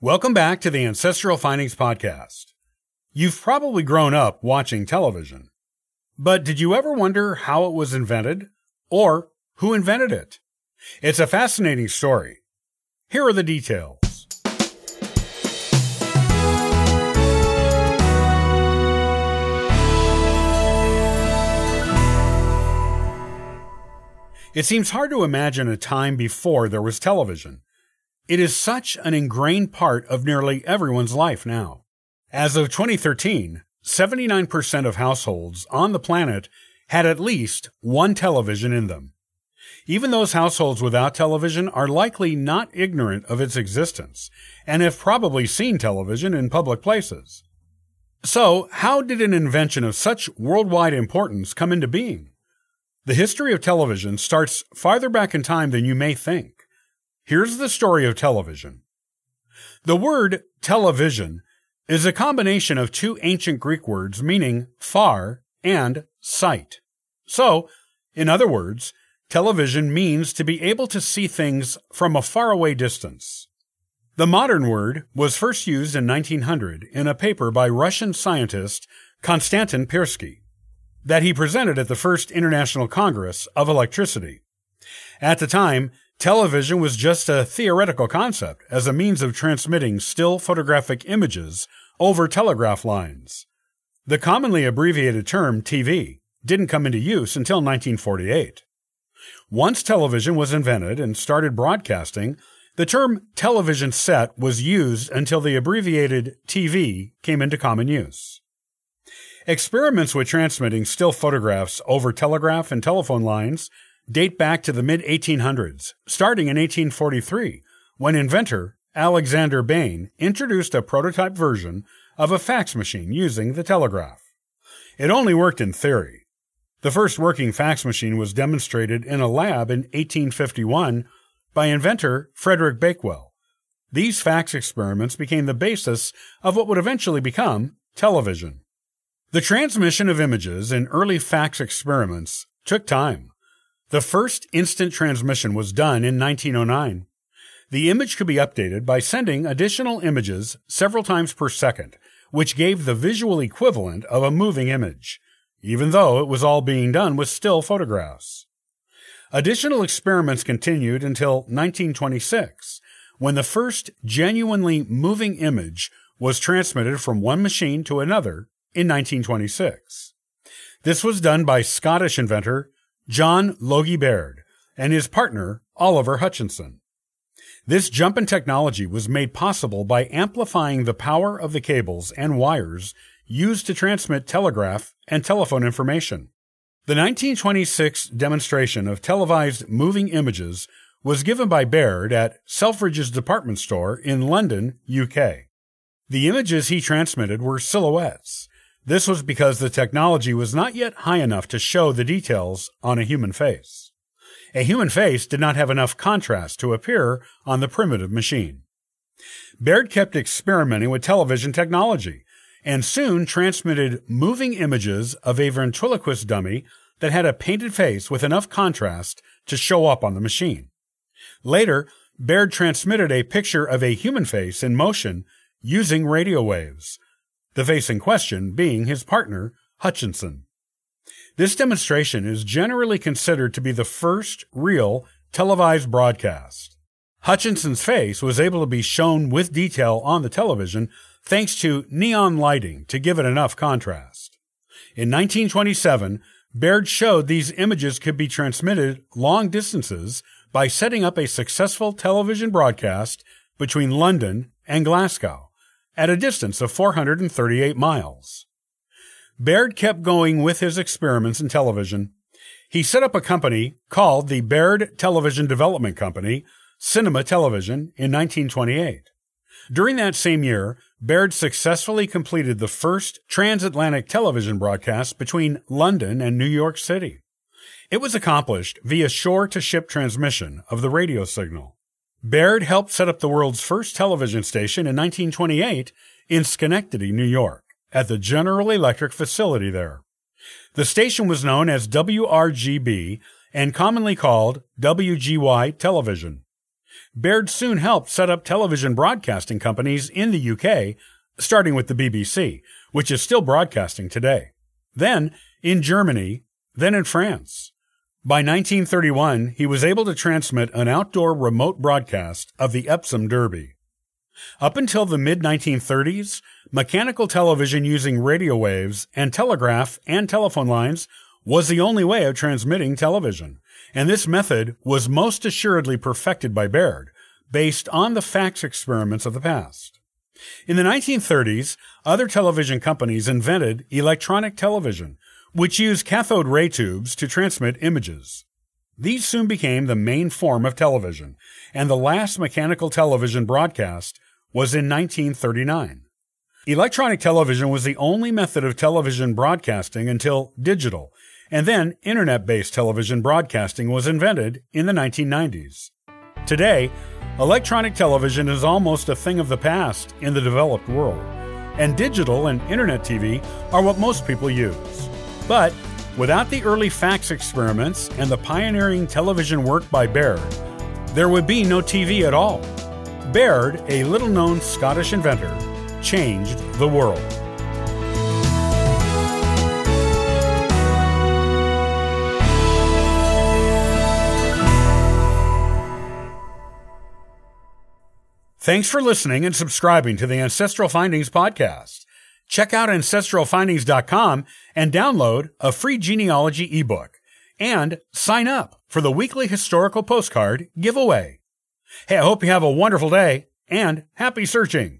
Welcome back to the Ancestral Findings Podcast. You've probably grown up watching television. But did you ever wonder how it was invented? Or who invented it? It's a fascinating story. Here are the details. It seems hard to imagine a time before there was television. It is such an ingrained part of nearly everyone's life now. As of 2013, 79% of households on the planet had at least one television in them. Even those households without television are likely not ignorant of its existence and have probably seen television in public places. So, how did an invention of such worldwide importance come into being? The history of television starts farther back in time than you may think. Here's the story of television. The word television is a combination of two ancient Greek words meaning far and sight. So, in other words, television means to be able to see things from a faraway distance. The modern word was first used in 1900 in a paper by Russian scientist Konstantin Persky that he presented at the first International Congress of Electricity. At the time, television was just a theoretical concept as a means of transmitting still photographic images over telegraph lines. The commonly abbreviated term TV didn't come into use until 1948. Once television was invented and started broadcasting, the term television set was used until the abbreviated TV came into common use. Experiments with transmitting still photographs over telegraph and telephone lines date back to the mid 1800s, starting in 1843, when inventor Alexander Bain introduced a prototype version of a fax machine using the telegraph. It only worked in theory. The first working fax machine was demonstrated in a lab in 1851 by inventor Frederick Bakewell. These fax experiments became the basis of what would eventually become television. The transmission of images in early fax experiments took time. The first instant transmission was done in 1909. The image could be updated by sending additional images several times per second, which gave the visual equivalent of a moving image, even though it was all being done with still photographs. Additional experiments continued until 1926, when the first genuinely moving image was transmitted from one machine to another in 1926. This was done by Scottish inventor John Logie Baird and his partner Oliver Hutchinson. This jump in technology was made possible by amplifying the power of the cables and wires used to transmit telegraph and telephone information. The 1926 demonstration of televised moving images was given by Baird at Selfridge's department store in London, UK. The images he transmitted were silhouettes, this was because the technology was not yet high enough to show the details on a human face. A human face did not have enough contrast to appear on the primitive machine. Baird kept experimenting with television technology and soon transmitted moving images of a ventriloquist dummy that had a painted face with enough contrast to show up on the machine. Later, Baird transmitted a picture of a human face in motion using radio waves, the face in question being his partner, Hutchinson. This demonstration is generally considered to be the first real televised broadcast. Hutchinson's face was able to be shown with detail on the television thanks to neon lighting to give it enough contrast. In 1927, Baird showed these images could be transmitted long distances by setting up a successful television broadcast between London and Glasgow at a distance of 438 miles. Baird kept going with his experiments in television. He set up a company called the Baird Television Development Company, Cinema Television, in 1928. During that same year, Baird successfully completed the first transatlantic television broadcast between London and New York City. It was accomplished via shore to ship transmission of the radio signal. Baird helped set up the world's first television station in 1928 in Schenectady, New York, at the General Electric facility there. The station was known as WRGB and commonly called WGY Television. Baird soon helped set up television broadcasting companies in the UK, starting with the BBC, which is still broadcasting today. Then in Germany, then in France. By 1931, he was able to transmit an outdoor remote broadcast of the Epsom Derby. Up until the mid 1930s, mechanical television using radio waves and telegraph and telephone lines was the only way of transmitting television, and this method was most assuredly perfected by Baird, based on the fax experiments of the past. In the 1930s, other television companies invented electronic television, which used cathode ray tubes to transmit images. These soon became the main form of television, and the last mechanical television broadcast was in 1939. Electronic television was the only method of television broadcasting until digital, and then internet based television broadcasting was invented in the 1990s. Today, electronic television is almost a thing of the past in the developed world, and digital and internet TV are what most people use. But without the early fax experiments and the pioneering television work by Baird, there would be no TV at all. Baird, a little known Scottish inventor, changed the world. Thanks for listening and subscribing to the Ancestral Findings podcast. Check out ancestralfindings.com and download a free genealogy ebook. And sign up for the weekly historical postcard giveaway. Hey, I hope you have a wonderful day and happy searching.